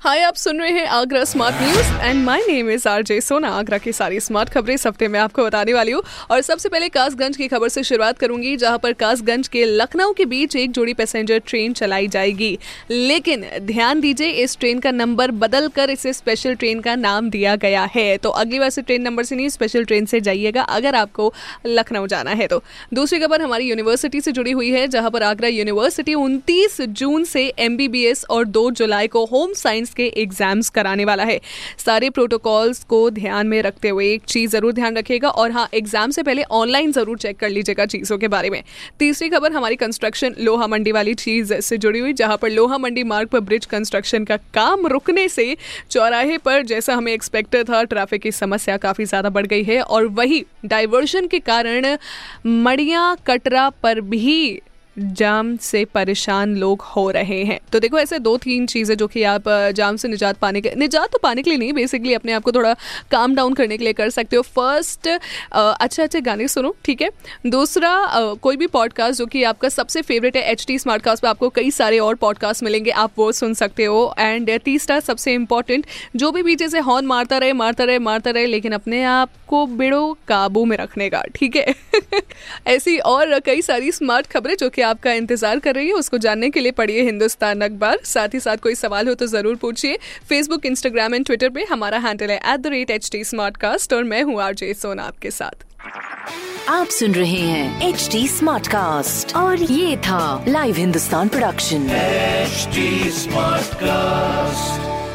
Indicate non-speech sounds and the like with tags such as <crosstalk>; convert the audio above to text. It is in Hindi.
हाय, आप सुन रहे हैं Agra smart news and my name is R J Sona Agra की सारी स्मार्ट खबरें इस हफ़्ते में आपको बताने वाली हूँ। और सबसे पहले कासगंज की खबर से शुरुआत करूँगी, जहाँ पर कासगंज के लखनऊ के बीच एक जोड़ी पैसेंजर ट्रेन चलाई जाएगी। लेकिन ध्यान दीजिए, इस ट्रेन का नंबर बदल कर इसे स्पेशल ट्रेन का नाम दिया गया है। तो अगली बार से ट्रेन नंबर से नहीं स्पेशल ट्रेन से जाइएगा, अगर आपको लखनऊ जाना है तो। दूसरी खबर हमारी यूनिवर्सिटी से जुड़ी हुई है, जहाँ पर आगरा यूनिवर्सिटी उनतीस जून से एमबीबीएस और दो जुलाई को होम साइंस के एग्ज़ाम्स कराने वाला है। सारे प्रोटोकॉल्स को ध्यान में रखते हुए एक चीज़ ज़रूर ध्यान रखिएगा और हाँ एग्ज़ाम से पहले ऑनलाइन ज़रूर चेक कर लीजिएगा चीज़ों के बारे में। तीसरी खबर, हमारी कंस्ट्रक्शन लोहा मंडी वाली चीज़ से जुड़ी हुई, जहाँ पर लोहा मंडी मार्ग पर ब्रिज कंस्ट्रक्शन का काम रुकने से चौराहे पर जैसा हमें एक्सपेक्टेड था ट्रैफ़िक की समस्या काफ़ी ज़्यादा बढ़ गई है और वही डाइवर्शन के कारण मड़िया, कटरा पर भी जाम से परेशान लोग हो रहे हैं। तो देखो, ऐसे दो तीन चीज़ें जो कि आप जाम से निजात पाने के, निजात तो पाने के लिए नहीं बेसिकली अपने आप को थोड़ा काम डाउन करने के लिए कर सकते हो। फ़र्स्ट अच्छे अच्छे गाने सुनो, ठीक है? दूसरा कोई भी पॉडकास्ट जो कि आपका सबसे फेवरेट है एच टी स्मार्ट कास्ट पर आपको कई सारे और पॉडकास्ट मिलेंगे, आप वो सुन सकते हो। एंड तीसरा, सबसे इंपॉर्टेंट जो भी बीचे से हॉर्न मारता रहे मारता रहे मारता रहे, लेकिन अपने आप को बेड़ो काबू में रखने का, ठीक है? <laughs> ऐसी और कई सारी स्मार्ट खबरें जो कि आपका इंतज़ार कर रही है उसको जानने के लिए पढ़िए हिंदुस्तान अखबार। साथ ही साथ कोई सवाल हो तो ज़रूर पूछिए। फेसबुक इंस्टाग्राम एंड ट्विटर पे हमारा हैंडल है at the rate H T smart cast और मैं हूँ आरजे सोना आपके साथ। आप सुन रहे हैं एच डी स्मार्ट कास्ट और ये था live Hindustan production smart cast